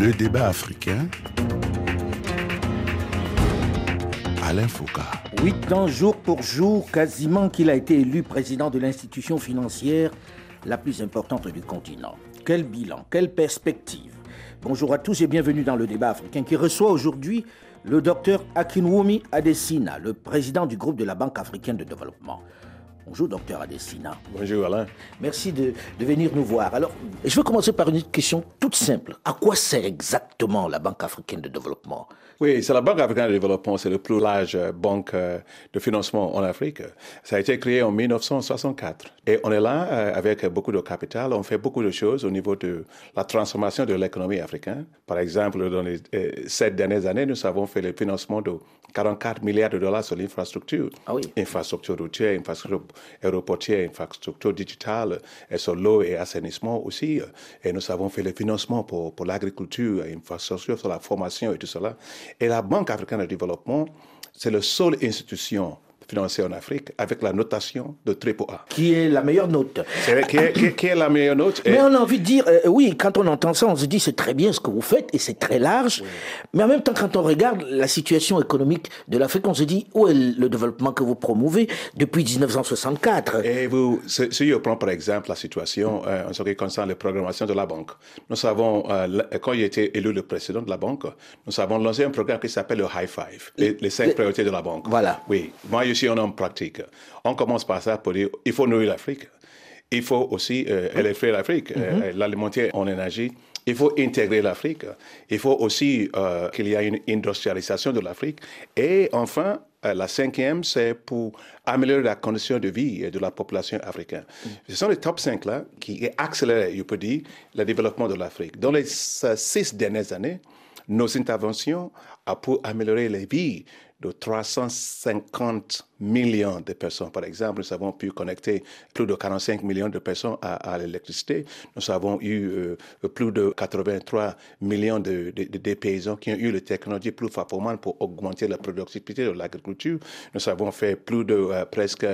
Le débat africain. Alain Foucault. Huit ans jour pour jour, quasiment qu'il a été élu président de l'institution financière la plus importante du continent. Quel bilan, quelle perspective. Bonjour à tous et bienvenue dans le débat africain qui reçoit aujourd'hui le docteur Akinwumi Adesina, le président du groupe de la Banque africaine de développement. Bonjour, docteur Adesina. Bonjour, Alain. Merci de, de, venir nous voir. Alors, je vais commencer par une question toute simple. À quoi sert exactement la Banque africaine de développement? Oui, c'est la Banque africaine de développement. C'est la plus large banque euh, de financement en Afrique. Ça a été créé en 1964. Et on est là euh, avec beaucoup de capital. On fait beaucoup de choses au niveau de la transformation de l'économie africaine. Par exemple, dans les euh, sept dernières années, nous avons fait le financement de 44 milliards de dollars sur l'infrastructure. Ah oui. Infrastructure routière, infrastructure aéroportière, infrastructure digitale, l'eau et assainissement aussi. Et nous avons fait le financement pour, pour l'agriculture, infrastructure, sur la formation et tout cela. Et la Banque africaine de développement, c'est la seule institution financière en Afrique avec la notation de triple A. Qui est la meilleure note. Est, qui, est, qui, qui, est, la meilleure note. Mais on a envie de dire, euh, oui, quand on entend ça, on se dit c'est très bien ce que vous faites et c'est très large. Oui. Mais en même temps, quand on regarde la situation économique de l'Afrique, on se dit où est le développement que vous promouvez depuis 1964 Et vous, si je prends par exemple la situation euh, en ce qui concerne la programmation de la banque, nous savons, euh, quand il était élu le président de la banque, nous avons lancé un programme qui s'appelle le High Five, les, les cinq les... priorités de la banque. Voilà. Oui. Moi, je suis un homme pratique. On commence par ça pour dire il faut nourrir l'Afrique. Il faut aussi euh, élever l'Afrique, mm -hmm. euh, l'alimenter en énergie. Il faut intégrer l'Afrique. Il faut aussi euh, qu'il y ait une industrialisation de l'Afrique. Et enfin, euh, la cinquième, c'est pour améliorer la condition de vie de la population africaine. Mm. Ce sont les top 5 là qui accélèrent, je peux dire, le développement de l'Afrique. Dans les six dernières années, nos interventions pour améliorer les vies de 350 millions de personnes. Par exemple, nous avons pu connecter plus de 45 millions de personnes à, l'électricité. Nous avons eu euh, plus de 83 millions de, de, de, paysans qui ont eu les technologies plus performantes pour augmenter la productivité de l'agriculture. Nous avons fait plus de euh, presque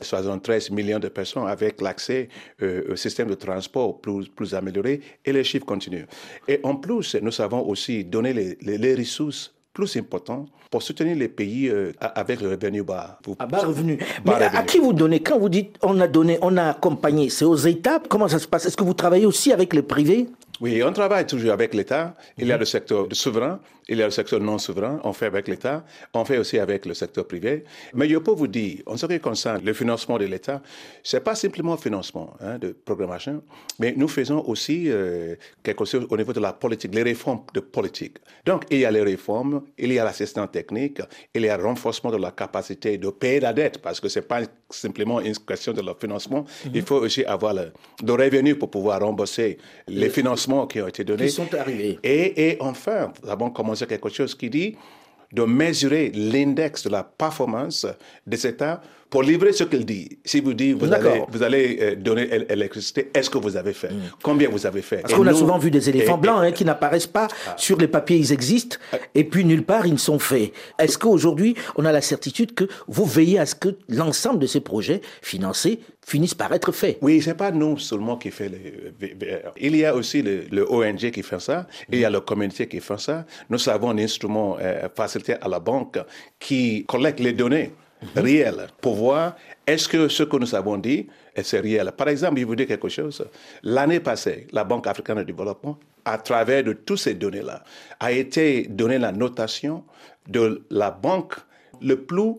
73 millions de personnes avec l'accès euh, au système de transport plus, amélioré et les chiffres continuent. Et en plus, nous avons aussi donné les, les ressources plus important pour soutenir les pays euh, avec le revenu bas. À bas revenu. Mais à, à qui vous donnez? Quand vous dites on a donné, on a accompagné, c'est aux États? Comment ça se passe? Est-ce que vous travaillez aussi avec les privés? Oui, on travaille toujours avec l'État. Il y a le secteur souverain, il y a le secteur non souverain. On fait avec l'État, on fait aussi avec le secteur privé. Mais je peux vous dire, en ce qui concerne le financement de l'État, c'est pas simplement le financement hein, de programmation, mais nous faisons aussi euh, quelque chose au niveau de la politique, les réformes de politique. Donc, il y a les réformes, il y a l'assistance technique, il y a le renforcement de la capacité de payer la dette, parce que c'est pas simplement une question de le financement. Mm -hmm. Il faut aussi avoir le, de revenus pour pouvoir rembourser les financements qui ont été donnés. Qui sont arrivés. Et, et enfin, nous avons commencé quelque chose qui dit de mesurer l'index de la performance des États pour livrer ce qu'il dit. Si vous dites vous allez, vous allez euh, donner l'électricité, est-ce que vous avez fait? Mmh. Combien vous avez fait? Parce qu'on a souvent vu des éléphants et, blancs hein, qui n'apparaissent pas ah. sur les papiers, ils existent, et puis nulle part ils ne sont faits. Est-ce qu'aujourd'hui on a la certitude que vous veillez à ce que l'ensemble de ces projets financés finissent par être faits? Oui, c'est pas nous seulement qui fait les. Il y a aussi le, le ONG qui fait ça, il y a la communauté qui fait ça. Nous avons un instrument euh, facilité à la banque qui collecte les données Mm-hmm. réel pour voir est-ce que ce que nous avons dit c'est réel. Par exemple, je vous dis quelque chose. L'année passée, la Banque africaine de développement, à travers de toutes ces données-là, a été donnée la notation de la banque le plus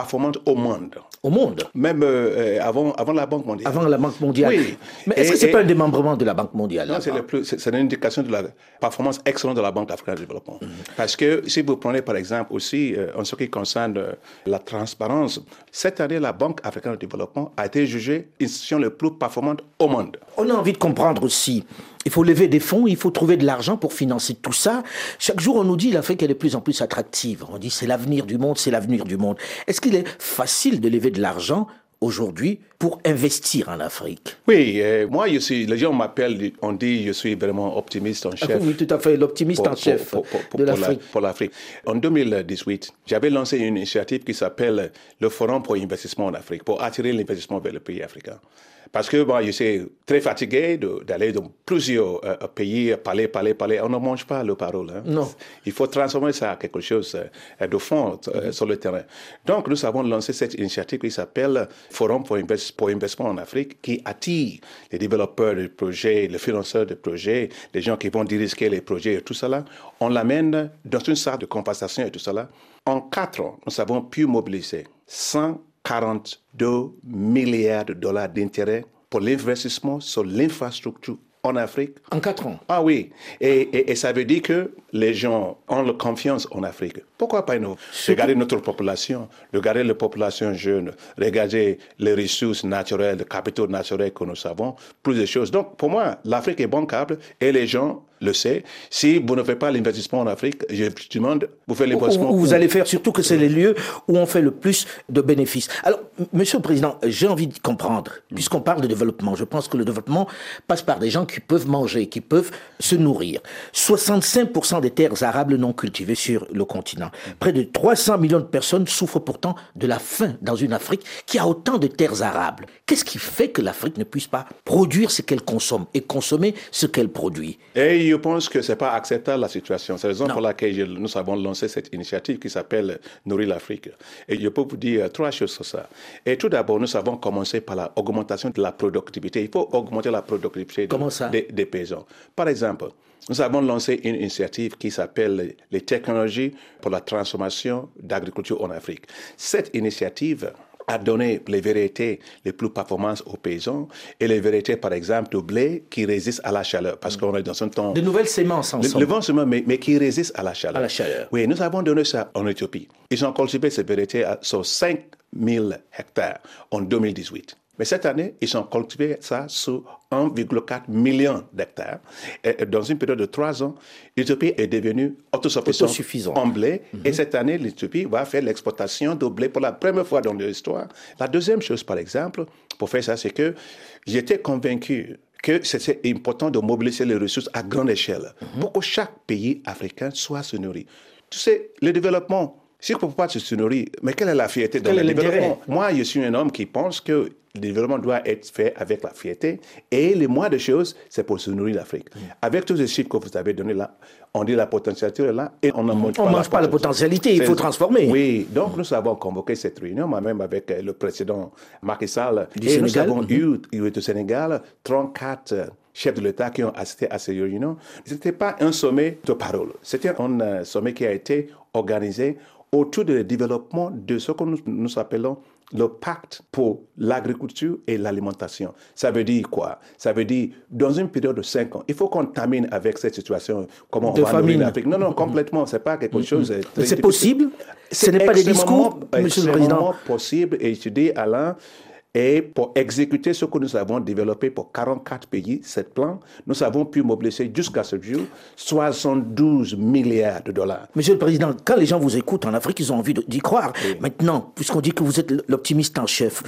performante au monde. Au monde Même euh, avant, avant la Banque mondiale. Avant la Banque mondiale. Oui. Mais est-ce que ce n'est pas un démembrement de la Banque mondiale Non, c'est une indication de la performance excellente de la Banque africaine de développement. Mm -hmm. Parce que si vous prenez par exemple aussi, euh, en ce qui concerne euh, la transparence, cette année, la Banque africaine de développement a été jugée l'institution la plus performante au monde. On a envie de comprendre aussi il faut lever des fonds, il faut trouver de l'argent pour financer tout ça. Chaque jour, on nous dit l'Afrique est de plus en plus attractive. On dit c'est l'avenir du monde, c'est l'avenir du monde. Est-ce qu'il est facile de lever de l'argent aujourd'hui pour investir en Afrique Oui, euh, moi, je suis, les gens m'appellent, on dit je suis vraiment optimiste en chef. Ah, oui, tout à fait, l'optimiste en chef pour, pour, pour, de l'Afrique. Pour l'Afrique. En 2018, j'avais lancé une initiative qui s'appelle le Forum pour l'investissement en Afrique, pour attirer l'investissement vers les pays africains. Parce que bon, je suis très fatigué d'aller dans plusieurs euh, pays, parler, parler, parler. On ne mange pas le parole. Hein. Non. Il faut transformer ça en quelque chose euh, de fond euh, sur le terrain. Donc, nous avons lancé cette initiative qui s'appelle Forum pour, pour l'investissement en Afrique, qui attire les développeurs de projets, les financeurs de projets, les gens qui vont diriger les projets et tout cela. On l'amène dans une salle de compensation et tout cela. En quatre ans, nous avons pu mobiliser 100 42 milliards de dollars d'intérêt pour l'investissement sur l'infrastructure en Afrique. En quatre ans Ah oui. Et, et, ça veut dire que les gens ont la confiance en Afrique. Pourquoi pas nous? Regardez notre population, regardez la population jeune, regardez les ressources naturelles, les capitaux naturels que nous avons, plus de choses. Donc, pour moi, l'Afrique est bancable et les gens le savent. Si vous ne faites pas l'investissement en Afrique, je vous demande, vous faites l'investissement. Où, vous allez faire, surtout que c'est les lieux où on fait le plus de bénéfices. Alors, Monsieur le Président, j'ai envie de comprendre, puisqu'on parle de développement, je pense que le développement passe par des gens qui peuvent manger, qui peuvent se nourrir. 65% des terres arables non cultivées sur le continent. Près de 300 millions de personnes souffrent pourtant de la faim dans une Afrique qui a autant de terres arables. Qu'est-ce qui fait que l'Afrique ne puisse pas produire ce qu'elle consomme et consommer ce qu'elle produit? Et je pense que ce n'est pas acceptable la situation. C'est la raison pour laquelle nous avons lancé cette initiative qui s'appelle Nourrir l'Afrique. Et je peux vous dire trois choses sur ça. Et tout d'abord, nous avons commencé par l'augmentation de la productivité. Il faut augmenter la productivité des, des paysans. Par exemple, nous avons lancé une initiative qui s'appelle les technologies pour la transformation d'agriculture en Afrique. Cette initiative a donné les vérités les plus performantes aux paysans et les vérités, par exemple, de blé qui résistent à la chaleur. Parce qu'on est dans un temps. De nouvelles semences en. De semences, mais, mais, qui résistent à la chaleur. À la chaleur. Oui, nous avons donné ça en Éthiopie. Ils ont cultivé ces vérités sur 5000 hectares en 2018. Mais cette année, ils ont cultivé ça sur 1,4 million d'hectares. Dans une période de trois ans, l'Éthiopie est devenue autosuffisante en blé. Mhm. Et cette année, l'Éthiopie va faire l'exportation de blé pour la première fois dans l'histoire. La deuxième chose, par exemple, pour faire ça, c'est que j'étais convaincu que c'est important de mobiliser les ressources à grande échelle mhm. pour que chaque pays africain soit se nourri. Tu sais, le développement, si on ne peut pas se nourrir, mais quelle est la fierté dans le développement? Moi, je suis un homme qui pense que le développement doit être fait avec la fierté. Et les moins de choses, c'est pour se nourrir l'Afrique. Mm. Avec tous les chiffres que vous avez donnés là, on dit la potentialité est là et on ne mange pas. On mange pas la potentialité, il faut transformer. Oui, donc nous avons convoqué cette réunion, moi-même avec euh, le président Macky Sall. Du et Sénégal. nous avons eu, eu au Sénégal 34 euh, chefs de l'État qui ont assisté à ces réunions. Ce n'était pas un sommet de parole, c'était un euh, sommet qui a été organisé autour du développement de ce que nous, nous appelons le pacte pour l'agriculture et l'alimentation. Ça veut dire quoi? Ça veut dire, dans une période de cinq ans, il faut qu'on termine avec cette situation, comment de on va famine. l'Afrique. Non, non, complètement, c'est pas quelque chose... C'est possible? Ce n'est pas des discours, Monsieur le Président? C'est possible, et je dis, Alain, et pour exécuter ce que nous avons développé pour 44 pays, cette plan, nous avons pu mobiliser jusqu'à ce jour 72 milliards de dollars. Monsieur le Président, quand les gens vous écoutent en Afrique, ils ont envie d'y croire. Maintenant, puisqu'on dit que vous êtes l'optimiste en chef,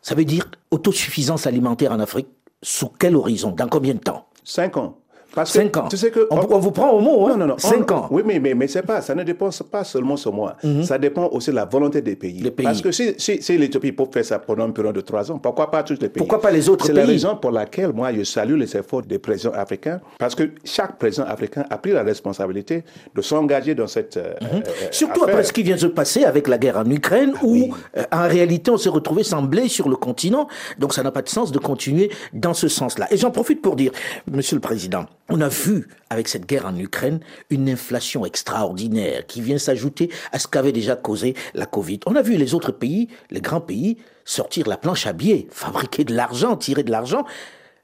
ça veut dire autosuffisance alimentaire en Afrique, sous quel horizon Dans combien de temps? Cinq ans. Parce Cinq ans. Tu sais que on, on, vous prend au mot, hein Non, non, non. Cinq on, ans. Oui, mais, mais, mais c'est pas, ça ne dépend pas seulement sur moi. Mm -hmm. Ça dépend aussi de la volonté des pays. Les pays. Parce que si, si, si l'Éthiopie peut faire ça pendant une période de trois ans, pourquoi pas tous les pays? Pourquoi pas les autres pays C'est la raison pour laquelle moi je salue les efforts des présidents africains, parce que chaque président africain a pris la responsabilité de s'engager dans cette. Euh, mm -hmm. euh, Surtout affaire. après ce qui vient de se passer avec la guerre en Ukraine, ah, où oui. euh, en réalité on s'est retrouvé sans blé sur le continent. Donc ça n'a pas de sens de continuer dans ce sens-là. Et j'en profite pour dire, Monsieur le Président, on a vu avec cette guerre en Ukraine une inflation extraordinaire qui vient s'ajouter à ce qu'avait déjà causé la Covid. On a vu les autres pays, les grands pays, sortir la planche à billets, fabriquer de l'argent, tirer de l'argent.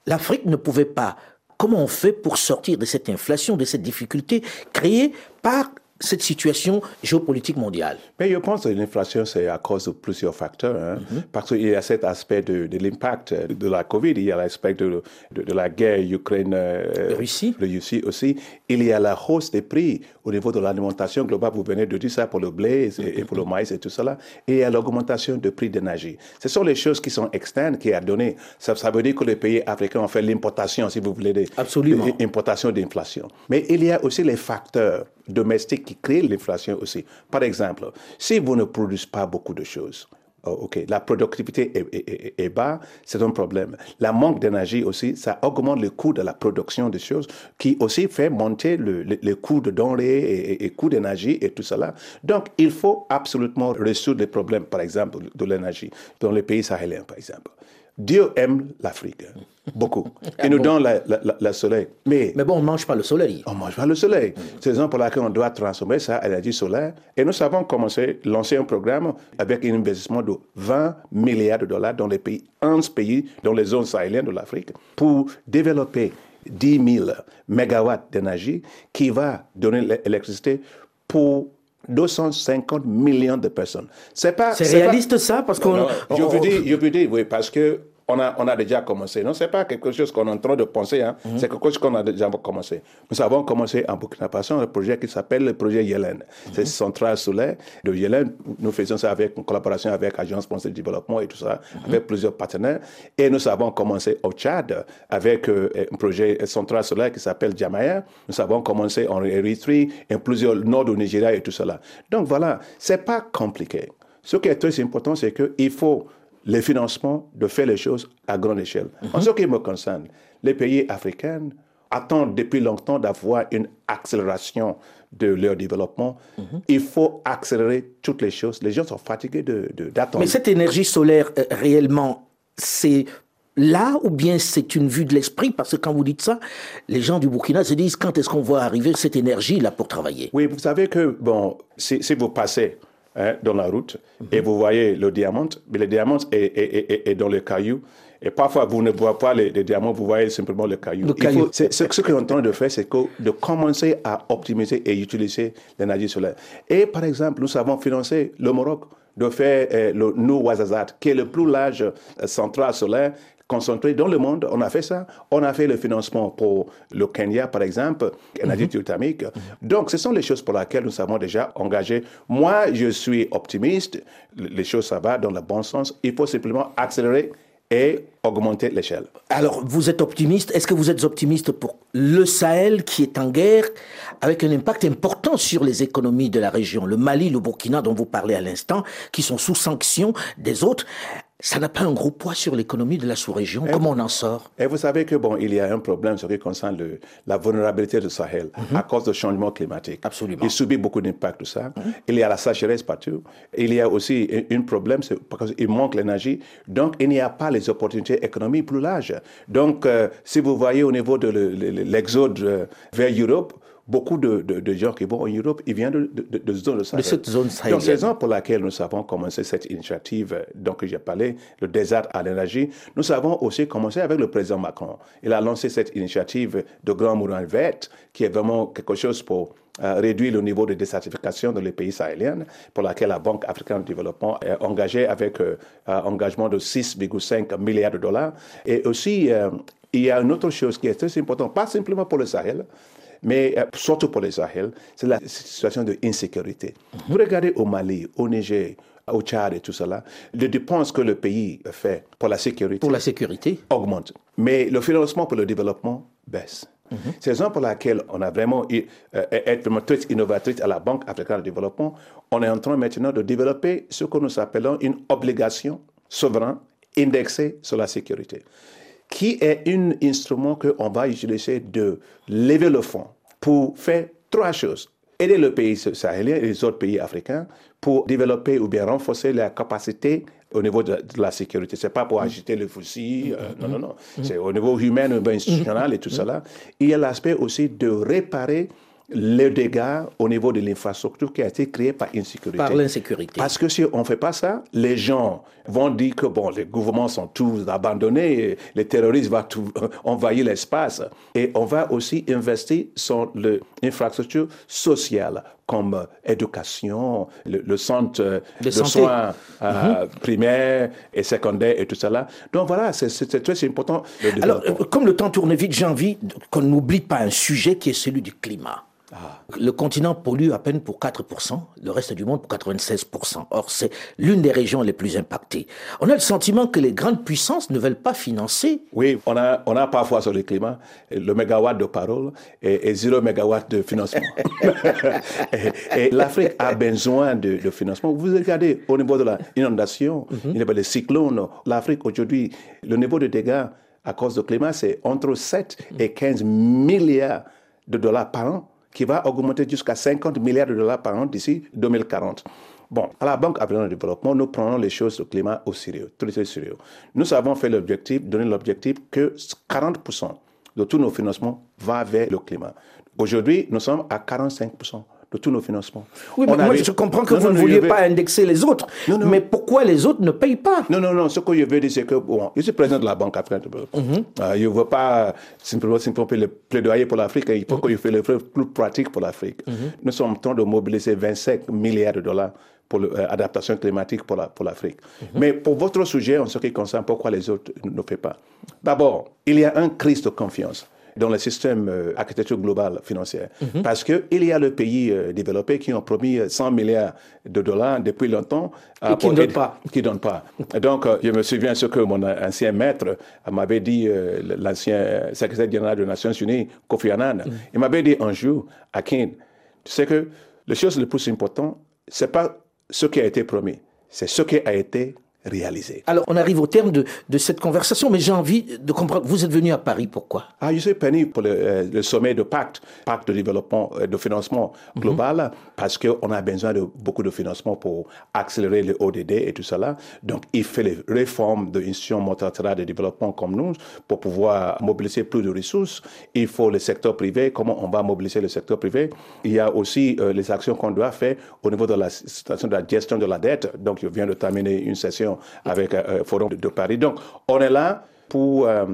L'Afrique ne pouvait pas. Comment on fait pour sortir de cette inflation, de cette difficulté créée par cette situation géopolitique mondiale Mais je pense que l'inflation, c'est à cause de plusieurs facteurs. Hein? Mm -hmm. Parce qu'il y a cet aspect de, de l'impact de la Covid, il y a l'aspect de, de, de, la guerre Ukraine-Russie euh, Russie aussi. Il y a la hausse des prix au niveau de l'alimentation globale. Vous venez de dire ça pour le blé et, et pour le maïs et tout cela. Et a l'augmentation du prix d'énergie. Ce sont les choses qui sont externes qui a donné. Ça, ça veut dire que les pays africains ont fait l'importation, si vous voulez, des, Absolument. importation d'inflation. Mais il y a aussi les facteurs domestiques qui créent l'inflation aussi. Par exemple, si vous ne produisez pas beaucoup de choses, ok, la productivité est, est, bas, c'est un problème. La manque d'énergie aussi, ça augmente le coût de la production des choses, qui aussi fait monter le, le, coût de denrées et, et, coût d'énergie et tout cela. Donc, il faut absolument résoudre les problèmes, par exemple, de l'énergie dans les pays sahéliens, par exemple. Dieu aime l'Afrique, hein, beaucoup. Il nous donne le soleil. Mais, mais bon, on ne mange pas le soleil. On ne mange pas le soleil. C'est la raison pour laquelle on doit transformer ça en énergie solaire. Et nous avons commencé, lancer un programme avec un investissement de 20 milliards de dollars dans les pays, 11 pays, dans les zones sahéliennes de l'Afrique, pour développer 10 000 mégawatts d'énergie qui va donner l'électricité pour 250 millions de personnes. C'est pas. C'est réaliste ça? Parce qu'on. Je veux dire, je veux dire, oui, parce que on a, on a déjà commencé. Non, c'est pas quelque chose qu'on est en train de penser. Hein. Mhm. C'est quelque chose qu'on a déjà commencé. Nous avons commencé en Burkina Faso un projet qui s'appelle le projet Yellen. Mhm. C'est centrale solaire de Yellen. Nous faisons ça avec en collaboration avec l'Agence française de développement et tout ça, mhm. avec plusieurs partenaires. Et nous avons commencé au Tchad avec euh, un projet central solaire qui s'appelle Jamaya. Nous avons commencé en Érythrée et plusieurs nord du Nigeria et tout cela. Donc voilà, c'est pas compliqué. Ce qui est très important, c'est qu'il faut le financement de faire les choses à grande échelle. En mhm. ce qui me concerne, les pays africains attendent depuis longtemps d'avoir une accélération de leur développement. Mhm. Il faut accélérer toutes les choses. Les gens sont fatigués d'attendre. De, Mais cette énergie solaire, euh, réellement, c'est là ou bien c'est une vue de l'esprit? Parce que quand vous dites ça, les gens du Burkina se disent quand est-ce qu'on va arriver cette énergie-là pour travailler? Oui, vous savez que, bon, si vous passez Hein, dans la route et vous voyez le diamant, mais le diamant est, est, dans le caillou. Et parfois, vous ne voyez pas les, diamants, vous voyez simplement le caillou. ce, ce qu'on est en train de faire, c'est de commencer à optimiser et utiliser l'énergie solaire. Et par exemple, nous avons financé le Maroc de faire euh, le Nou Ouazzazate, qui est le plus large euh, central solaire concentré dans le monde. On a fait ça. On a fait le financement pour le Kenya, par exemple, énergie mm Donc, ce sont les choses pour lesquelles nous avons déjà engagé. Moi, je suis optimiste. Les choses, ça va dans le bon sens. Il faut simplement accélérer et augmenter l'échelle. Alors, vous êtes optimiste. Est-ce que vous êtes optimiste pour le Sahel qui est en guerre avec un impact important sur les économies de la région? Le Mali, le Burkina dont vous parlez à l'instant, qui sont sous sanction des autres ça n'a pas un gros poids sur l'économie de la sous-région. Comment on en sort? Et vous savez que bon, il y a un problème ce qui concerne le, la vulnérabilité du Sahel mhm. à cause du changement climatique. Absolument. Il subit beaucoup d'impact de ça. Mhm. Il y a la sécheresse partout. Il y a aussi un problème parce qu'il manque l'énergie. Donc, il n'y a pas les opportunités économiques plus larges. Donc, euh, si vous voyez au niveau de l'exode euh, vers l'Europe, beaucoup de, de, gens qui vont en Europe, ils viennent de, de, zone cette zone sahélienne. Donc, c'est raison pour laquelle nous avons commencé cette initiative euh, dont j'ai parlé, le désert à l'énergie. Nous avons aussi commencé avec le président Macron. Il a lancé cette initiative de Grand Moulin Vert, qui est vraiment quelque chose pour euh, réduire le niveau de désertification dans les pays sahéliens, pour laquelle la Banque africaine de développement est engagée avec euh, un engagement de 6,5 milliards de dollars. Et aussi, il y a une autre chose qui est très importante, pas simplement pour le Sahel, mais euh, surtout pour les Sahel, c'est la situation d'insécurité. Vous regardez au Mali, au Niger, au Tchad et tout cela, les dépenses que le pays fait pour la sécurité, pour la sécurité. augmentent. Mais le financement pour le développement baisse. Mhm. C'est la raison pour laquelle on a vraiment été euh, être vraiment très innovatrice à la Banque africaine de développement. On est en train maintenant de développer ce que nous appelons une obligation souveraine indexée sur la sécurité qui est un instrument qu'on va utiliser de lever le fonds pour faire trois choses. Aider le pays sahélien et les autres pays africains pour développer ou bien renforcer la capacité au niveau de, la sécurité. Ce n'est pas pour agiter le fusil, euh, non, non, non. C'est au niveau humain, institutionnel et tout cela. Il y a l'aspect aussi de réparer les dégâts au niveau de l'infrastructure qui a été créée par insécurité. Par l'insécurité. Parce que si on ne fait pas ça, les gens vont dire que bon, les gouvernements sont tous abandonnés, les terroristes vont tout, envahir l'espace. Et on va aussi investir sur l'infrastructure sociale comme éducation, le, centre de, soins euh, mhm. primaires et secondaires et tout cela. Donc voilà, c'est très important. Alors, comme le temps tourne vite, j'ai envie qu'on n'oublie pas un sujet qui est celui du climat. Ah. Le continent pollue à peine pour 4%, le reste du monde pour 96%. Or, c'est l'une des régions les plus impactées. On a le sentiment que les grandes puissances ne veulent pas financer. Oui, on a, on a parfois sur le climat le mégawatt de parole et, zéro mégawatt de financement. et, l'Afrique a besoin de, financement. Vous regardez au niveau de l'inondation, mm -hmm. des cyclones, l'Afrique aujourd'hui, le niveau de dégâts à cause du climat, c'est entre 7 et 15 milliards de dollars par an qui va augmenter jusqu'à 50 milliards de dollars par an d'ici 2040. Bon, à la Banque africaine de développement, nous prenons les choses du climat au sérieux, très sérieux. Nous avons fait l'objectif, donné l'objectif que 40% de tous nos financements va vers le climat. Aujourd'hui, nous sommes à 45% de tous nos financements. Oui, mais moi, je comprends que vous ne vouliez pas indexer les autres. Mais pourquoi les autres ne payent pas? Non, non, non. Ce que je veux dire, c'est que, bon, je suis président de la Banque africaine. Mhm. Euh, je ne veux pas simplement, simplement le plaidoyer pour l'Afrique. Il faut que je fasse le plus pratique pour l'Afrique. Mhm. Nous sommes en train de mobiliser 25 milliards de dollars pour l'adaptation climatique pour l'Afrique. La, pour mhm. Mais pour votre sujet, en ce qui concerne pourquoi les autres ne font pas? D'abord, il y a un crise de confiance dans le système euh, architecture globale financière. Mhm. Parce qu'il y a le pays euh, développés qui ont promis 100 euh, milliards de dollars depuis longtemps. Et qui ne donnent pas. Qui donnent pas. Donc, je me souviens ce que mon ancien maître m'avait dit, l'ancien secrétaire général des Nations Unies, Kofi Annan. Mhm. Il m'avait dit un jour, à Kin, tu sais que la chose la plus importante, c'est pas ce qui a été promis, c'est ce qui a été réalisé. Alors, on arrive au terme de, de cette conversation, mais j'ai envie de comprendre. Vous êtes venu à Paris, pourquoi? Ah, je suis venu pour le, euh, sommet de pacte, pacte de développement, euh, de financement mhm. global, parce qu'on a besoin de beaucoup de financement pour accélérer le ODD et tout cela. Donc, il fait les réformes de l'institution multilatérale de développement comme nous pour pouvoir mobiliser plus de ressources. Il faut le secteur privé. Comment on va mobiliser le secteur privé? Il y a aussi euh, les actions qu'on doit faire au niveau de la situation de la gestion de la dette. Donc, je viens de terminer une session avec le euh, Forum de Paris. Donc, on est là pour euh,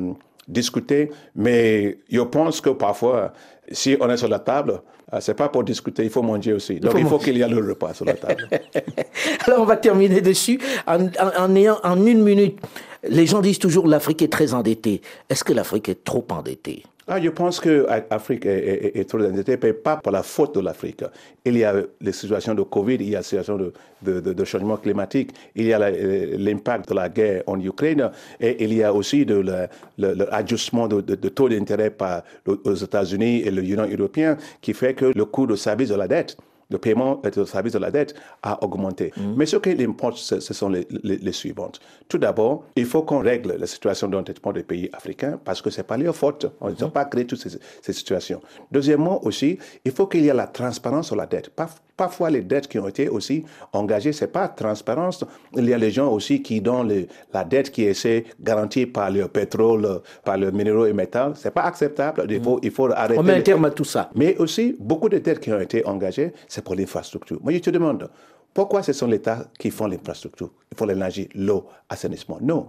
discuter, mais je pense que parfois, si on est sur la table, euh, c'est pas pour discuter, il faut manger aussi. Donc il faut qu'il y ait le repas sur la table. Alors on va terminer dessus en, en, ayant en une minute. Les gens disent toujours l'Afrique est très endettée. Est-ce que l'Afrique est trop endettée? Ah, je pense que l'Afrique est, trop endettée, mais pas pour la faute de l'Afrique. Il y a les situations de Covid, il y a les situations de, de, changement climatique, il y a l'impact de la guerre en Ukraine, et il y a aussi l'ajustement de, de, taux d'intérêt par aux États-Unis et l'Union européenne qui fait que le coût de service de la dette le paiement et le service de la dette a augmenté. Mm. Mais ce qui importe, ce, sont les, les, suivantes. Tout d'abord, il faut qu'on règle la situation d'endettement des pays africains parce que ce n'est pas leur faute. On n'a mm. pas créé toutes ces, ces, situations. Deuxièmement aussi, il faut qu'il y ait la transparence sur la dette. Parfois, les dettes qui ont été aussi engagées, ce n'est pas transparence. Il y a les gens aussi qui donnent la dette qui est garantie par le pétrole, par le minéraux et métal. Ce n'est pas acceptable. Il faut, il faut arrêter. On met un terme à tout ça. Mais aussi, beaucoup de dettes qui ont été engagées, c'est pour l'infrastructure. Moi, je te demande, pourquoi ce sont l'État qui font l'infrastructure? Il faut l'énergie, l'eau, l'assainissement. Non.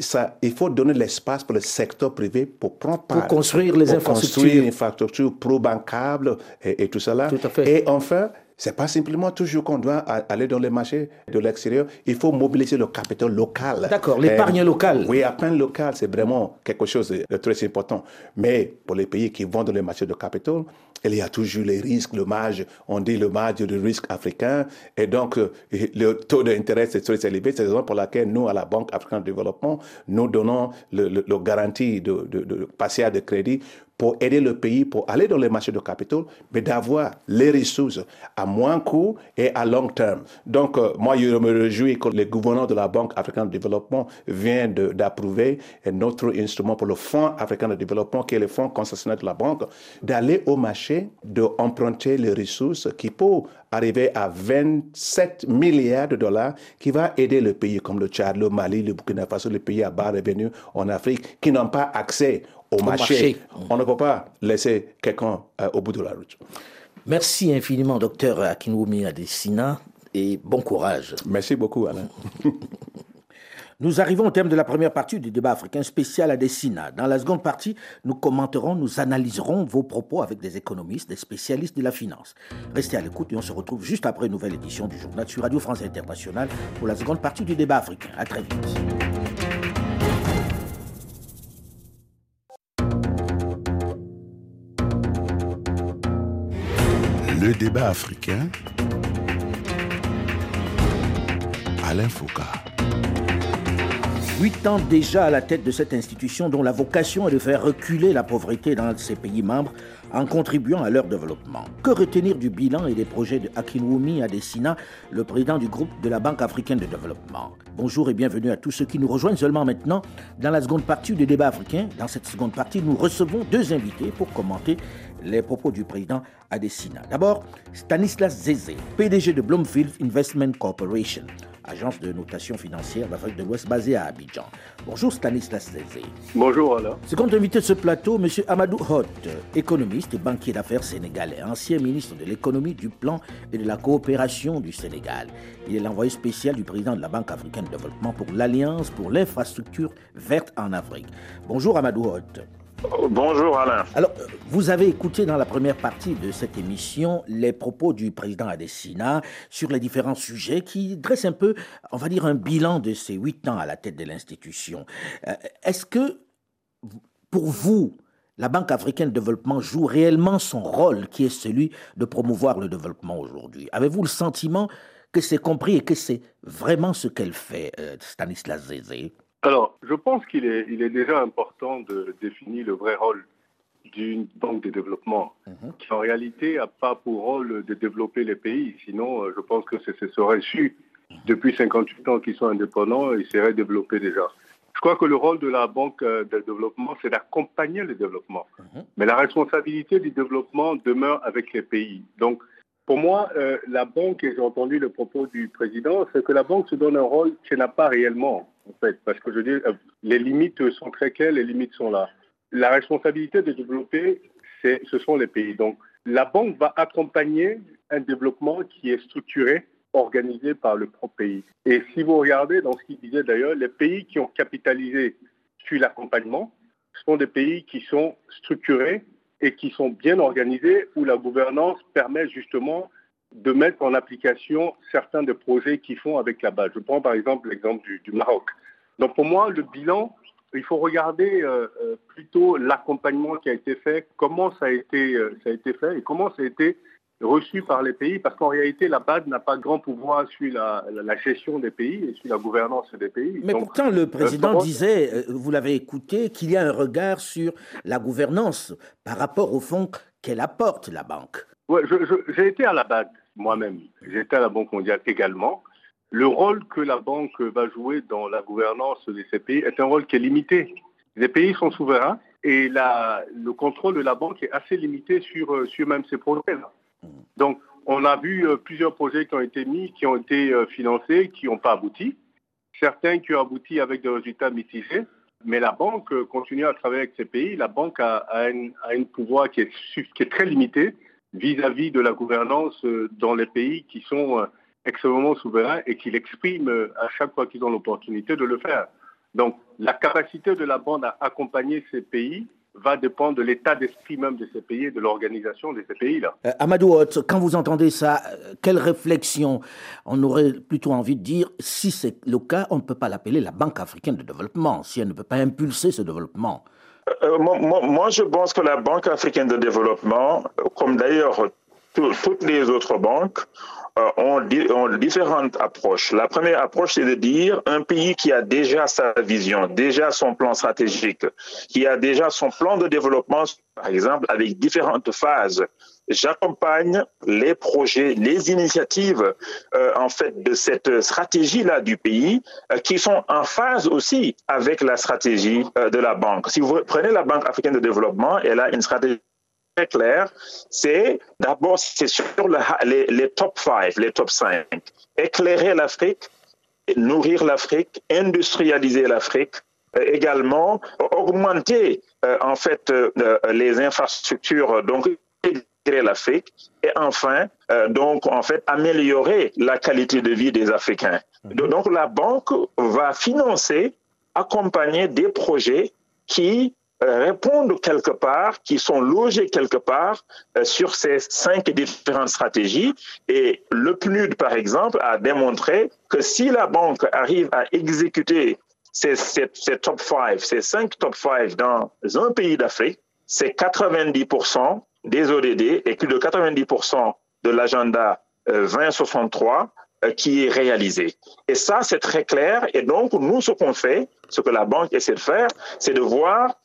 ça, il faut donner l'espace pour le secteur privé pour prendre part. Pour construire les pour infrastructures. Construire l'infrastructure pro-bancable et, et, tout cela. Tout à fait. Et enfin, c'est pas simplement toujours qu'on doit aller dans les marchés de l'extérieur. Il faut mobiliser le capital local. D'accord, l'épargne locale. Oui, l'épargne locale, c'est vraiment quelque chose de très important. Mais pour les pays qui vont dans les marchés de capital, il y a toujours les risques, le marge, on dit le marge de risque africain. Et donc, euh, le taux d'intérêt, c'est très élevé. C'est la raison pour laquelle nous, à la Banque africaine de développement, nous donnons le, le, garantie de, de, de, de de crédit pour aider le pays pour aller dans les marchés de capitaux, mais d'avoir les ressources à moins coût et à long terme. Donc, euh, moi, je me réjouis que le gouvernement de la Banque africaine de développement vient d'approuver notre instrument pour le Fonds africain de développement, qui est le fonds concessionnaire de la banque, d'aller au marché, d'emprunter les ressources qui peuvent arriver à 27 milliards de dollars qui va aider le pays comme le Tchad, le Mali, le Burkina Faso, les pays à bas revenus en Afrique qui n'ont pas accès au, marché. On ne peut pas laisser quelqu'un euh, au bout de la route. Merci infiniment, docteur Akinwumi Adesina, et bon courage. Merci beaucoup, Alain. Nous arrivons au terme de la première partie du débat africain spécial à Dessina. Dans la seconde partie, nous commenterons, nous analyserons vos propos avec des économistes, des spécialistes de la finance. Restez à l'écoute et on se retrouve juste après une nouvelle édition du journal sur Radio France Internationale pour la seconde partie du débat africain. À très vite. Le débat africain. Alain Foucault. Huit ans déjà à la tête de cette institution dont la vocation est de faire reculer la pauvreté dans ses pays membres en contribuant à leur développement. Que retenir du bilan et des projets de Akinwumi Adesina, le président du groupe de la Banque africaine de développement? Bonjour et bienvenue à tous ceux qui nous rejoignent seulement maintenant dans la seconde partie du débat africain. Dans cette seconde partie, nous recevons deux invités pour commenter les propos du président Adesina. D'abord, Stanislas Zézé, PDG de Bloomfield Investment Corporation agence de notation financière d'Afrique de l'Ouest basée à Abidjan. Bonjour Stanislas Zézé. Bonjour Alain. Second invité de ce plateau, M. Amadou Hot, économiste et banquier d'affaires sénégalais, ancien ministre de l'économie, du plan et de la coopération du Sénégal. Il est l'envoyé spécial du président de la Banque africaine de développement pour l'Alliance pour l'infrastructure verte en Afrique. Bonjour Amadou Hot. Bonjour Alain. Alors, vous avez écouté dans la première partie de cette émission les propos du président Adesina sur les différents sujets qui dressent un peu, on va dire, un bilan de ces huit ans à la tête de l'institution. Euh, est-ce que, pour vous, la Banque africaine de développement joue réellement son rôle qui est celui de promouvoir le développement aujourd'hui? Avez-vous le sentiment que c'est compris et que c'est vraiment ce qu'elle fait, euh, Stanislas Zézé? Alors, je pense qu'il est, il est déjà important de définir le vrai rôle d'une banque de développement, mhm. qui en réalité n'a pas pour rôle de développer les pays. Sinon, euh, je pense que ce serait su depuis 58 ans qu'ils sont indépendants, ils seraient développés déjà. Je crois que le rôle de la banque euh, de développement, c'est d'accompagner le développement. Mhm. Mais la responsabilité du développement demeure avec les pays. Donc, pour moi, euh, la banque, et j'ai entendu le propos du président, c'est que la banque se donne un rôle qu'elle n'a pas réellement en fait, parce que je dis, euh, les limites sont très claires, les limites sont là. La responsabilité de développer, ce sont les pays. Donc, la banque va accompagner un développement qui est structuré, organisé par le propre pays. Et si vous regardez dans ce qu'il disait d'ailleurs, les pays qui ont capitalisé sur l'accompagnement sont des pays qui sont structurés et qui sont bien organisés, où la gouvernance permet justement de mettre en application certains des projets qu'ils font avec la base. Je prends par exemple l'exemple du, Maroc. Donc pour moi, le bilan, il faut regarder euh, euh, plutôt l'accompagnement qui a été fait, comment ça a été, euh, ça a été fait et comment ça a été reçu par les pays, parce qu'en réalité, la BAD n'a pas grand pouvoir sur la, gestion des pays et sur la gouvernance des pays. Mais pourtant, le président disait, vous l'avez écouté, qu'il y a un regard sur la gouvernance par rapport au fonds qu'elle apporte, la banque. Oui, j'ai été à la BAD moi-même, j'étais à la Banque mondiale également, le rôle que la banque va jouer dans la gouvernance de ces pays est un rôle qui est limité. Les pays sont souverains et le contrôle de la banque est assez limité sur, euh, sur même ces projets-là. Donc, on a vu euh, plusieurs projets qui ont été mis, qui ont été euh, financés, qui n'ont pas abouti. Certains qui ont abouti avec des résultats mitigés. Mais la banque continue à travailler avec ces pays. La banque a, un, pouvoir qui est, qui est très limité vis-à-vis de la gouvernance euh, dans les pays qui sont euh, extrêmement souverains et qui l'expriment euh, à chaque fois qu'ils ont l'opportunité de le faire. Donc la capacité de la bande à accompagner ces pays va dépendre de l'état d'esprit même de ces pays et de l'organisation de ces pays-là. Amadou quand vous entendez ça, quelle réflexion On aurait plutôt envie de dire, si c'est le cas, on ne peut pas l'appeler la Banque africaine de développement, si elle ne peut pas impulser ce développement. Euh, moi, je pense que la Banque africaine de développement, comme d'ailleurs toutes les autres banques, euh, ont, ont, différentes approches. La première approche, c'est de dire un pays qui a déjà sa vision, déjà son plan stratégique, qui a déjà son plan de développement, par exemple, avec différentes phases j'accompagne les projets, les initiatives euh, en fait de cette stratégie-là du pays euh, qui sont en phase aussi avec la stratégie euh, de la banque. Si vous prenez la Banque africaine de développement, elle a une stratégie très claire. C'est d'abord c'est sur les, les, top 5, les top 5. Éclairer l'Afrique, nourrir l'Afrique, industrialiser l'Afrique, également augmenter en fait les infrastructures donc l'Afrique et enfin, euh, donc, en fait, améliorer la qualité de vie des Africains. Mhm. Donc, la banque va financer, accompagner des projets qui euh, répondent quelque part, qui sont logés quelque part euh, sur ces cinq différentes stratégies. Et le PNUD, par exemple, a démontré que si la banque arrive à exécuter ces, top 5, ces cinq top 5 dans un pays d'Afrique, c'est 90% des ODD et plus de 90% de l'agenda 2063 qui est réalisé. Et ça, c'est très clair. Et donc, nous, ce qu'on fait, ce que la banque essaie de faire, c'est de voir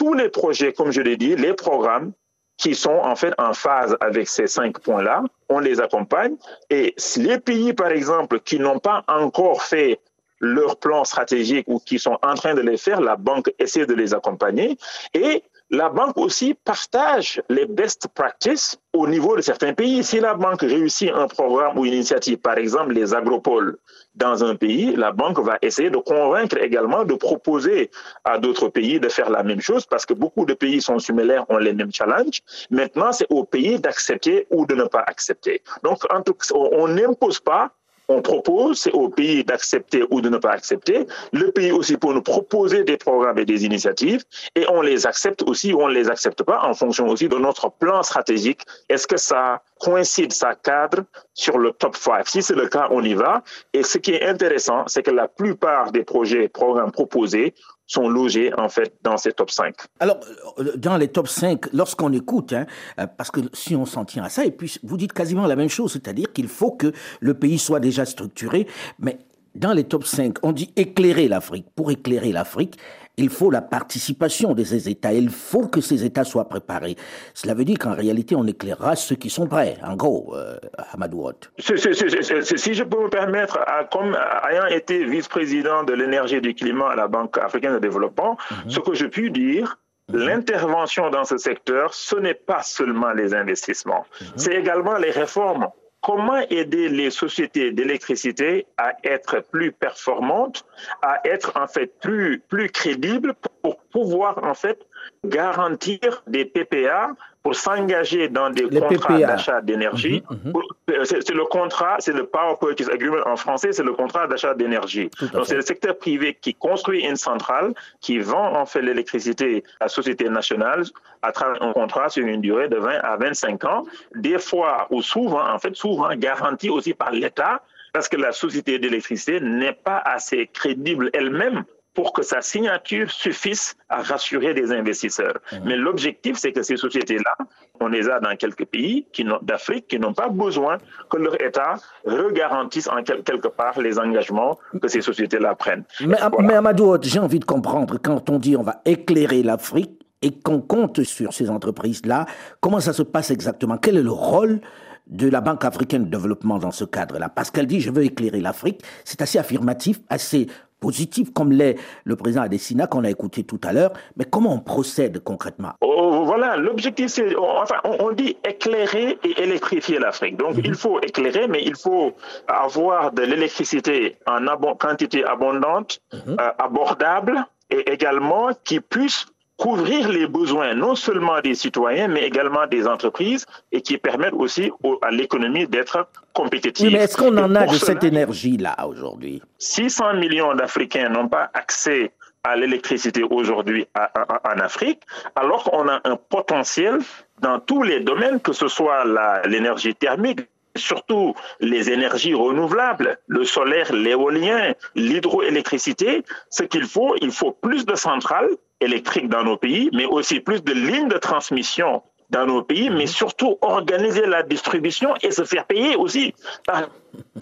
tous les projets, comme je l'ai dit, les programmes qui sont en fait en phase avec ces cinq points-là, on les accompagne. Et les pays, par exemple, qui n'ont pas encore fait leur plan stratégique ou qui sont en train de les faire, la banque essaie de les accompagner. Et la banque aussi partage les best practices au niveau de certains pays. Si la banque réussit un programme ou une initiative, par exemple les agropoles dans un pays, la banque va essayer de convaincre également de proposer à d'autres pays de faire la même chose parce que beaucoup de pays sont similaires, ont les mêmes challenges. Maintenant, c'est au pays d'accepter ou de ne pas accepter. Donc, en tout on n'impose pas, on propose, au pays d'accepter ou de ne pas accepter. Le pays aussi pour nous proposer des programmes et des initiatives et on les accepte aussi ou on ne les accepte pas en fonction aussi de notre plan stratégique. Est-ce que ça coïncide, ça cadre sur le top 5 Si c'est le cas, on y va. Et ce qui est intéressant, c'est que la plupart des projets, programmes proposés sont logés en fait dans ces top 5. Alors, euh, dans les top 5, lorsqu'on écoute, hein, euh, parce que si on s'en tient à ça, et puis vous dites quasiment la même chose, c'est-à-dire qu'il faut que le pays soit déjà structuré, mais dans les top 5, on dit éclairer l'Afrique. Pour éclairer l'Afrique, il faut la participation de ces États. Il faut que ces États soient préparés. Cela veut dire qu'en réalité, on éclairera ceux qui sont prêts. En gros, euh, Hamadou Si, je peux me permettre, comme ayant été vice-président de l'énergie et du climat à la Banque africaine de développement, mhm. ce que je puis dire, mhm. L'intervention dans ce secteur, ce n'est pas seulement les investissements, mhm. c'est également les réformes comment aider les sociétés d'électricité à être plus performantes, à être en fait plus, plus crédibles pour pouvoir en fait garantir des PPA pour s'engager dans des contrats d'achat d'énergie. Mhm, mhm. C'est le contrat, c'est le Power Purchase Agreement en français, c'est le contrat d'achat d'énergie. Donc c'est le secteur privé qui construit une centrale, qui vend en fait l'électricité à la société nationale à travers un contrat sur une durée de 20 à 25 ans, des fois ou souvent, en fait souvent garanti aussi par l'État parce que la société d'électricité n'est pas assez crédible elle-même pour que sa signature suffise à rassurer des investisseurs. Mmh. Mais l'objectif, c'est que ces sociétés-là, on les a dans quelques pays d'Afrique qui n'ont pas besoin que leur État regarantisse en quelque part les engagements que ces sociétés-là prennent. Mais, mais Amadou, j'ai envie de comprendre, quand on dit on va éclairer l'Afrique et qu'on compte sur ces entreprises-là, comment ça se passe exactement? Quel est le rôle de la Banque africaine de développement dans ce cadre-là? Parce qu'elle dit je veux éclairer l'Afrique, c'est assez affirmatif, assez positif comme l'est le président Adesina qu'on a écouté tout à l'heure, mais comment on procède concrètement? Oh, Voilà, l'objectif c'est, enfin, on, dit éclairer et électrifier l'Afrique. Donc mhm. il faut éclairer, mais il faut avoir de l'électricité en quantité abondante, mhm. euh, abordable et également qui puisse couvrir les besoins non seulement des citoyens, mais également des entreprises et qui permettent aussi à l'économie d'être compétitive. mais est-ce qu'on en a de cette énergie-là aujourd'hui? 600 millions d'Africains n'ont pas accès à l'électricité aujourd'hui en Afrique, alors qu'on a un potentiel dans tous les domaines, que ce soit l'énergie thermique, surtout les énergies renouvelables, le solaire, l'éolien, l'hydroélectricité, ce qu'il faut, il faut plus de centrales électriques dans nos pays, mais aussi plus de lignes de transmission dans nos pays, mais surtout organiser la distribution et se faire payer aussi par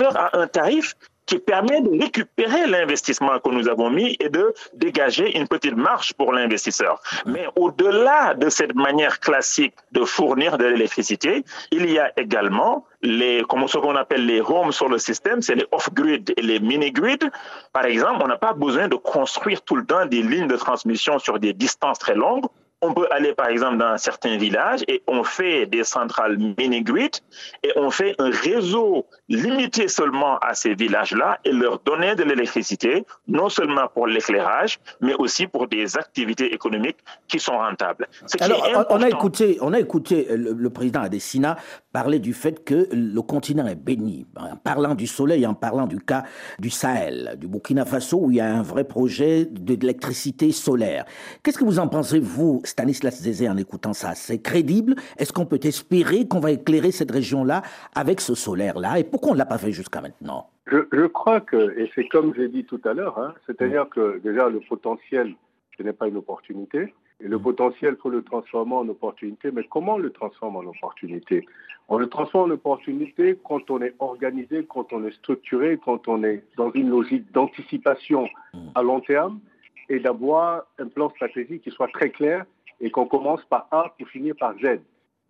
à un tarif qui permet de récupérer l'investissement que nous avons mis et de dégager une petite marge pour l'investisseur. Mais au-delà de cette manière classique de fournir de l'électricité, il y a également les, comme ce qu'on appelle les homes sur le système, c'est les off-grid et les mini-grid. Par exemple, on n'a pas besoin de construire tout le temps des lignes de transmission sur des distances très longues on peut aller par exemple dans certains villages et on fait des centrales mini-grid et on fait un réseau limité seulement à ces villages-là et leur donner de l'électricité, non seulement pour l'éclairage, mais aussi pour des activités économiques qui sont rentables. Alors, on a écouté, on a écouté le, président Adesina parler du fait que le continent est béni, en parlant du soleil, en parlant du cas du Sahel, du Burkina Faso, où il y a un vrai projet d'électricité solaire. Qu'est-ce que vous en pensez, vous Stanislas Zézé en écoutant ça C'est crédible. Est-ce qu'on peut espérer qu'on va éclairer cette région-là avec ce solaire-là? Et pourquoi on ne l'a pas fait jusqu'à maintenant? Je, crois que, et c'est comme j'ai dit tout à l'heure, hein, c'est-à-dire que déjà le potentiel, ce n'est pas une opportunité. Et le potentiel, il faut le transformer en opportunité. Mais comment on le transforme en opportunité? On le transforme en opportunité quand on est organisé, quand on est structuré, quand on est dans une logique d'anticipation à long terme et d'avoir un plan stratégique qui soit très clair et qu'on commence par A pour finir par Z.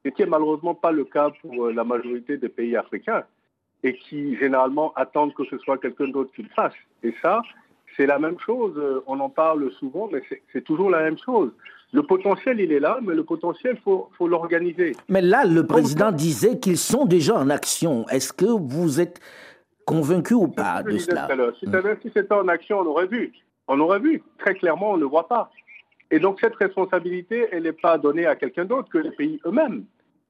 Ce qui n'est malheureusement pas le cas pour euh, la majorité des pays africains et qui généralement attendent que ce soit quelqu'un d'autre qui le fasse. Et ça, c'est la même chose. Euh, on en parle souvent, mais c'est toujours la même chose. Le potentiel, il est là, mais le potentiel, il faut, faut l'organiser. Mais là, le président disait qu'ils sont déjà en action. Est-ce que vous êtes convaincu ou pas de cela Si c'était en action, on aurait vu. On aurait vu. Très clairement, on ne le voit pas. Et donc, cette responsabilité, elle n'est pas donnée à quelqu'un d'autre que les pays eux-mêmes.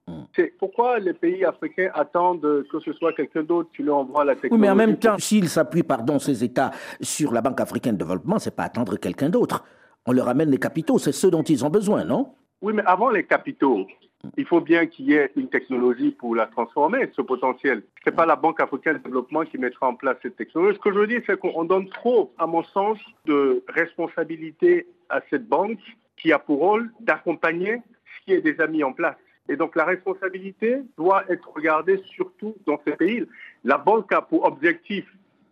Hmm. C'est pourquoi les pays africains attendent que ce soit quelqu'un d'autre qui leur envoie la technologie. Oui, mais en même temps, s'ils s'appuient, pardon, ces États sur la Banque africaine de développement, c'est pas attendre quelqu'un d'autre. On leur amène les capitaux, c'est ceux dont ils ont besoin, non? Oui, mais avant les capitaux, il faut bien qu'il y ait une technologie pour la transformer, ce potentiel. Ce n'est pas la Banque africaine de développement qui mettra en place cette technologie. Ce que je veux dire, c'est qu'on donne trop, à mon sens, de responsabilité à cette banque qui a pour rôle d'accompagner ce qui est déjà mis en place. Et donc la responsabilité doit être regardée surtout dans ces pays. La banque a pour objectif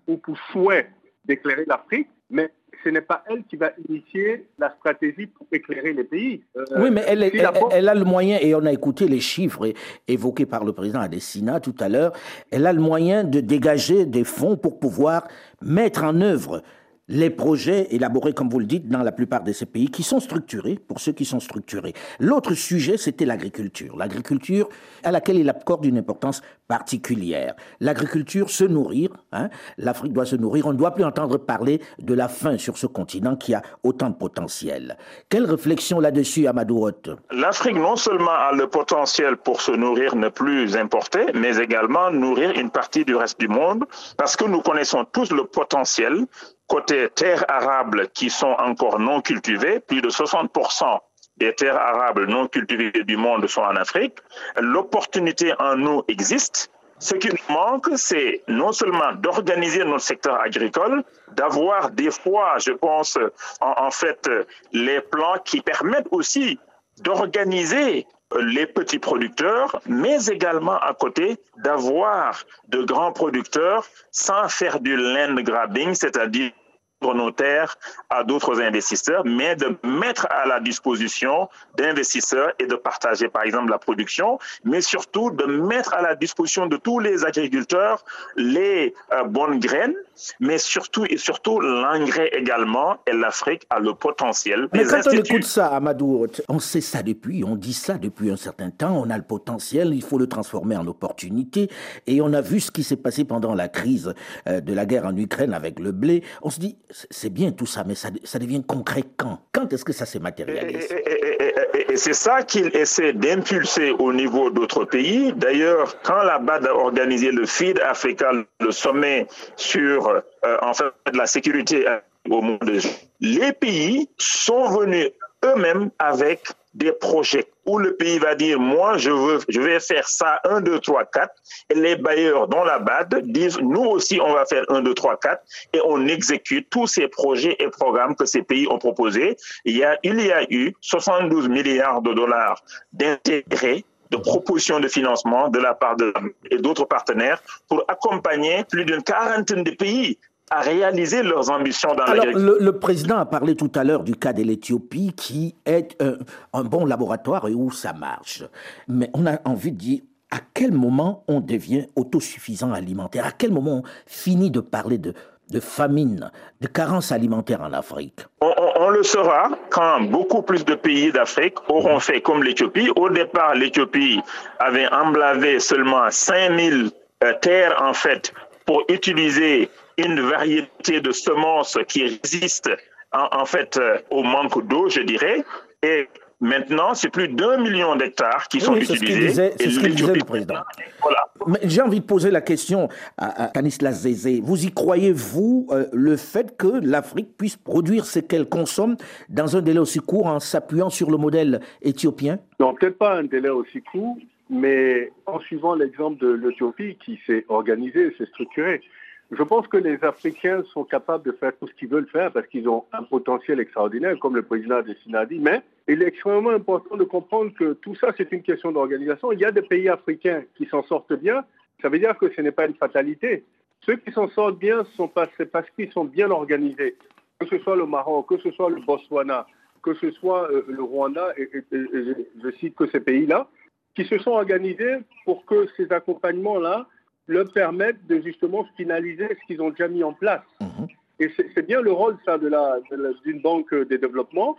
ou pour souhait d'éclairer l'Afrique, mais ce n'est pas elle qui va initier la stratégie pour éclairer les pays. Euh, oui, mais elle, elle, a le moyen, et on a écouté les chiffres évoqués par le président Adesina tout à l'heure, elle a le moyen de dégager des fonds pour pouvoir mettre en œuvre les projets élaborés, comme vous le dites, dans la plupart de ces pays, qui sont structurés, pour ceux qui sont structurés. L'autre sujet, c'était l'agriculture. L'agriculture à laquelle il accorde une importance particulière. L'agriculture, se nourrir, hein, l'Afrique doit se nourrir. On ne doit plus entendre parler de la faim sur ce continent qui a autant de potentiel. Quelle réflexion là-dessus, Amadou Hott L'Afrique non seulement a le potentiel pour se nourrir ne plus importer, mais également nourrir une partie du reste du monde, parce que nous connaissons tous le potentiel côté terres arables qui sont encore non cultivées, plus de 60% des terres arables non cultivées du monde sont en Afrique. L'opportunité en nous existe. Ce qui nous manque, c'est non seulement d'organiser notre secteur agricole, d'avoir des fois, je pense, en, fait, les plans qui permettent aussi d'organiser les petits producteurs, mais également à côté d'avoir de grands producteurs sans faire du land grabbing, c'est-à-dire nos terres à d'autres investisseurs, mais de mettre à la disposition d'investisseurs et de partager, par exemple, la production, mais surtout de mettre à la disposition de tous les agriculteurs les euh, bonnes graines, mais surtout et surtout l'engrais également. Et l'Afrique a le potentiel. Mais quand on écoute ça, Amadou, on sait ça depuis, on dit ça depuis un certain temps. On a le potentiel, il faut le transformer en opportunité. Et on a vu ce qui s'est passé pendant la crise euh, de la guerre en Ukraine avec le blé. On se dit, c'est bien tout ça, mais ça, devient concret quand? Quand est-ce que ça s'est matérialisé et, c'est ça qu'il essaie d'impulser au niveau d'autres pays. D'ailleurs, quand la BAD a organisé le FID Africa, le sommet sur euh, en fait la sécurité au monde, les pays sont venus eux-mêmes avec des projets où le pays va dire, moi, je, veux, je vais faire ça, 1, 2, 3, 4. Et les bailleurs dans la BAD disent, nous aussi, on va faire 1, 2, 3, 4. Et on exécute tous ces projets et programmes que ces pays ont proposés. Il y a, il y a eu 72 milliards de dollars d'intérêts de propositions de financement de la part de et d'autres partenaires pour accompagner plus d'une quarantaine de pays à réaliser leurs ambitions dans Alors, le, le, président a parlé tout à l'heure du cas de l'Éthiopie, qui est un, un, bon laboratoire et où ça marche. Mais on a envie de dire, à quel moment on devient autosuffisant alimentaire? À quel moment on finit de parler de, de famine, de carence alimentaire en Afrique? On, on, le saura quand beaucoup plus de pays d'Afrique auront fait comme l'Éthiopie. Au départ, l'Éthiopie avait emblavé seulement 5000 euh, terres, en fait, pour utiliser une variété de semences qui résistent en, fait euh, au manque d'eau, je dirais. Et maintenant, c'est plus d'un million d'hectares qui sont utilisés. C'est ce qu'il disait, le président. Voilà. J'ai envie de poser la question à, Tanislas Zézé. Vous y croyez-vous euh, le fait que l'Afrique puisse produire ce qu'elle consomme dans un délai aussi court en s'appuyant sur le modèle éthiopien? Non, peut-être pas un délai aussi court, mais en suivant l'exemple de l'Éthiopie qui s'est organisée, s'est structurée. Je pense que les Africains sont capables de faire tout ce qu'ils veulent faire parce qu'ils ont un potentiel extraordinaire, comme le président Dessina a dit, mais il est extrêmement important de comprendre que tout ça, c'est une question d'organisation. Il y a des pays africains qui s'en sortent bien. Ça veut dire que ce n'est pas une fatalité. Ceux qui s'en sortent bien, c'est parce qu'ils sont bien organisés. Que ce soit le Maroc, que ce soit le Botswana, que ce soit euh, le Rwanda, et, je cite que ces pays-là, qui se sont organisés pour que ces accompagnements-là leur permettent de justement finaliser ce qu'ils ont déjà mis en place. Mhm. Et c'est bien le rôle ça, de la, d'une banque de développement.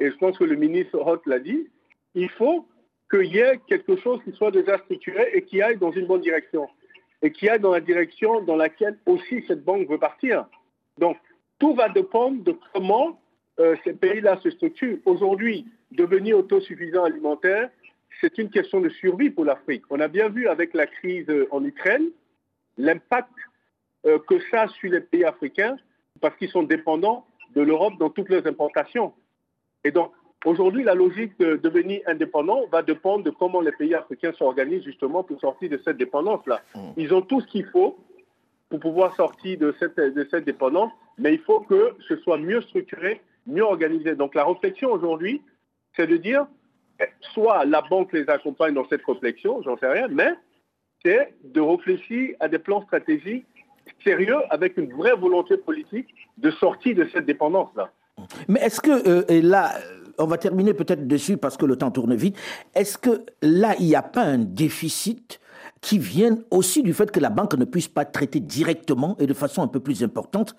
Et je pense que le ministre Roth l'a dit. Il faut qu'il y ait quelque chose qui soit déjà structuré et qui aille dans une bonne direction. Et qui aille dans la direction dans laquelle aussi cette banque veut partir. Donc, tout va dépendre de comment euh, ces pays-là se structurent. Aujourd'hui, devenir autosuffisant alimentaire, c'est une question de survie pour l'Afrique. On a bien vu avec la crise euh, en Ukraine l'impact euh, que ça a sur les pays africains parce qu'ils sont dépendants de l'Europe dans toutes leurs importations. Et donc, aujourd'hui, la logique de devenir indépendant va dépendre de comment les pays africains s'organisent justement pour sortir de cette dépendance-là. Mmh. Ils ont tout ce qu'il faut pour pouvoir sortir de cette, de cette dépendance, mais il faut que ce soit mieux structuré, mieux organisé. Donc, la réflexion aujourd'hui, c'est de dire, soit la banque les accompagne dans cette réflexion, j'en sais rien, mais c'est de réfléchir à des plans stratégiques sérieux avec une vraie volonté politique de sortir de cette dépendance-là. Mais est-ce que euh, et là, on va terminer peut-être dessus parce que le temps tourne vite, est-ce que là, il n'y a pas un déficit qui vient aussi du fait que la banque ne puisse pas traiter directement et de façon un peu plus importante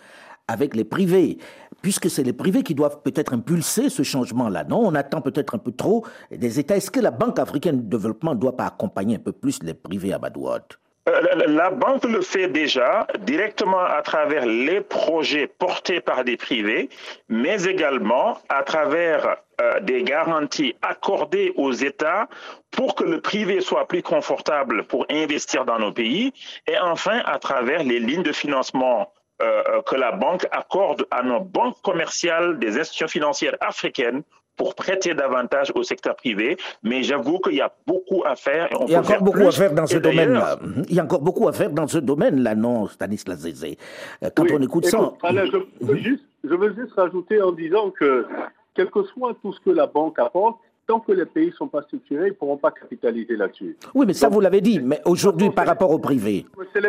avec les privés, puisque c'est les privés qui doivent peut-être impulser ce changement-là. Non, on attend peut-être un peu trop des États. Est-ce que la Banque africaine de développement ne doit pas accompagner un peu plus les privés à Badouad euh, la banque le fait déjà directement à travers les projets portés par des privés, mais également à travers euh, des garanties accordées aux États pour que le privé soit plus confortable pour investir dans nos pays, et enfin à travers les lignes de financement euh, que la banque accorde à nos banques commerciales des institutions financières africaines pour prêter davantage au secteur privé, mais j'avoue qu'il y a beaucoup à faire. il y a encore beaucoup à faire dans ce domaine-là. Il y a encore beaucoup à faire dans ce domaine-là, non, Stanislas Zézé? Euh, quand on écoute ça... je, veux juste, je veux juste rajouter en disant que, quel que soit tout ce que la banque apporte, tant que les pays ne sont pas structurés, ils ne pourront pas capitaliser là-dessus. Oui, mais ça, vous l'avez dit. Mais aujourd'hui, par rapport au privé. C'est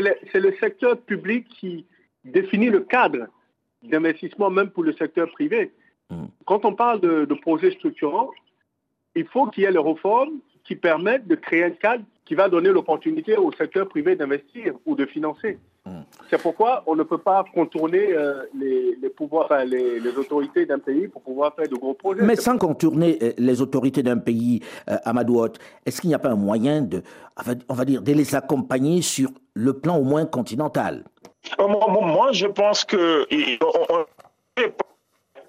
le, le secteur public qui définit le cadre d'investissement, même pour le secteur privé. Mm. Quand on parle de, projets structurants, il faut qu'il y ait les réformes qui permettent de créer un cadre qui va donner l'opportunité au secteur privé d'investir ou de financer. Mm. C'est pourquoi on ne peut pas contourner euh, les, pouvoirs, les, autorités d'un pays pour pouvoir faire de gros projets. Mais sans contourner euh, les autorités d'un pays, euh, Amadou est-ce qu'il n'y a pas un moyen de, on va dire, de les accompagner sur le plan au moins continental. Moi, je pense que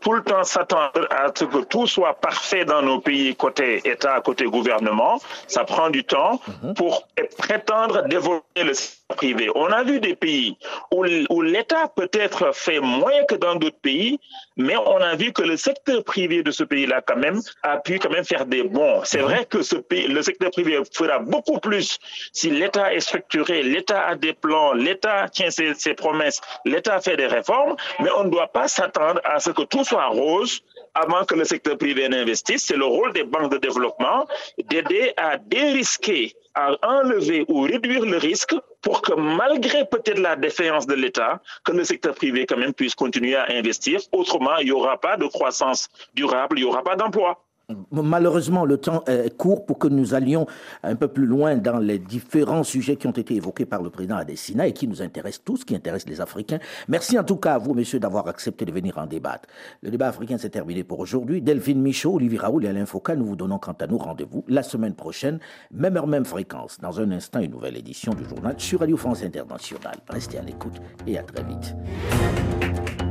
tout le temps s'attendre à ce que tout soit parfait dans nos pays côté État, côté gouvernement. Ça prend du temps mhm. pour prétendre développer le secteur privé. On a vu des pays où, où l'État peut-être fait moins que dans d'autres pays, mais on a vu que le secteur privé de ce pays-là quand même a pu quand même faire des bons. C'est mhm. vrai que ce pays, le secteur privé fera beaucoup plus si l'État est structuré, l'État a des plans, l'État tient ses, ses promesses, l'État fait des réformes, mais on ne doit pas s'attendre à ce que tout soit rose avant que le secteur privé n'investisse. C'est le rôle des banques de développement d'aider à dérisquer, à enlever ou réduire le risque pour que malgré peut-être la défaillance de l'État, que le secteur privé quand même puisse continuer à investir. Autrement, il n'y aura pas de croissance durable, il n'y aura pas d'emploi. Malheureusement, le temps est court pour que nous allions un peu plus loin dans les différents sujets qui ont été évoqués par le président Adesina et qui nous intéressent tous, qui intéressent les Africains. Merci en tout cas à vous, messieurs, d'avoir accepté de venir en débattre. Le débat africain s'est terminé pour aujourd'hui. Delphine Michaud, Olivier Raoul et Alain Foucault, nous vous donnons quant à nous rendez-vous la semaine prochaine, même heure, même fréquence. Dans un instant, une nouvelle édition du journal sur Radio France Internationale. Restez à l'écoute et à très vite.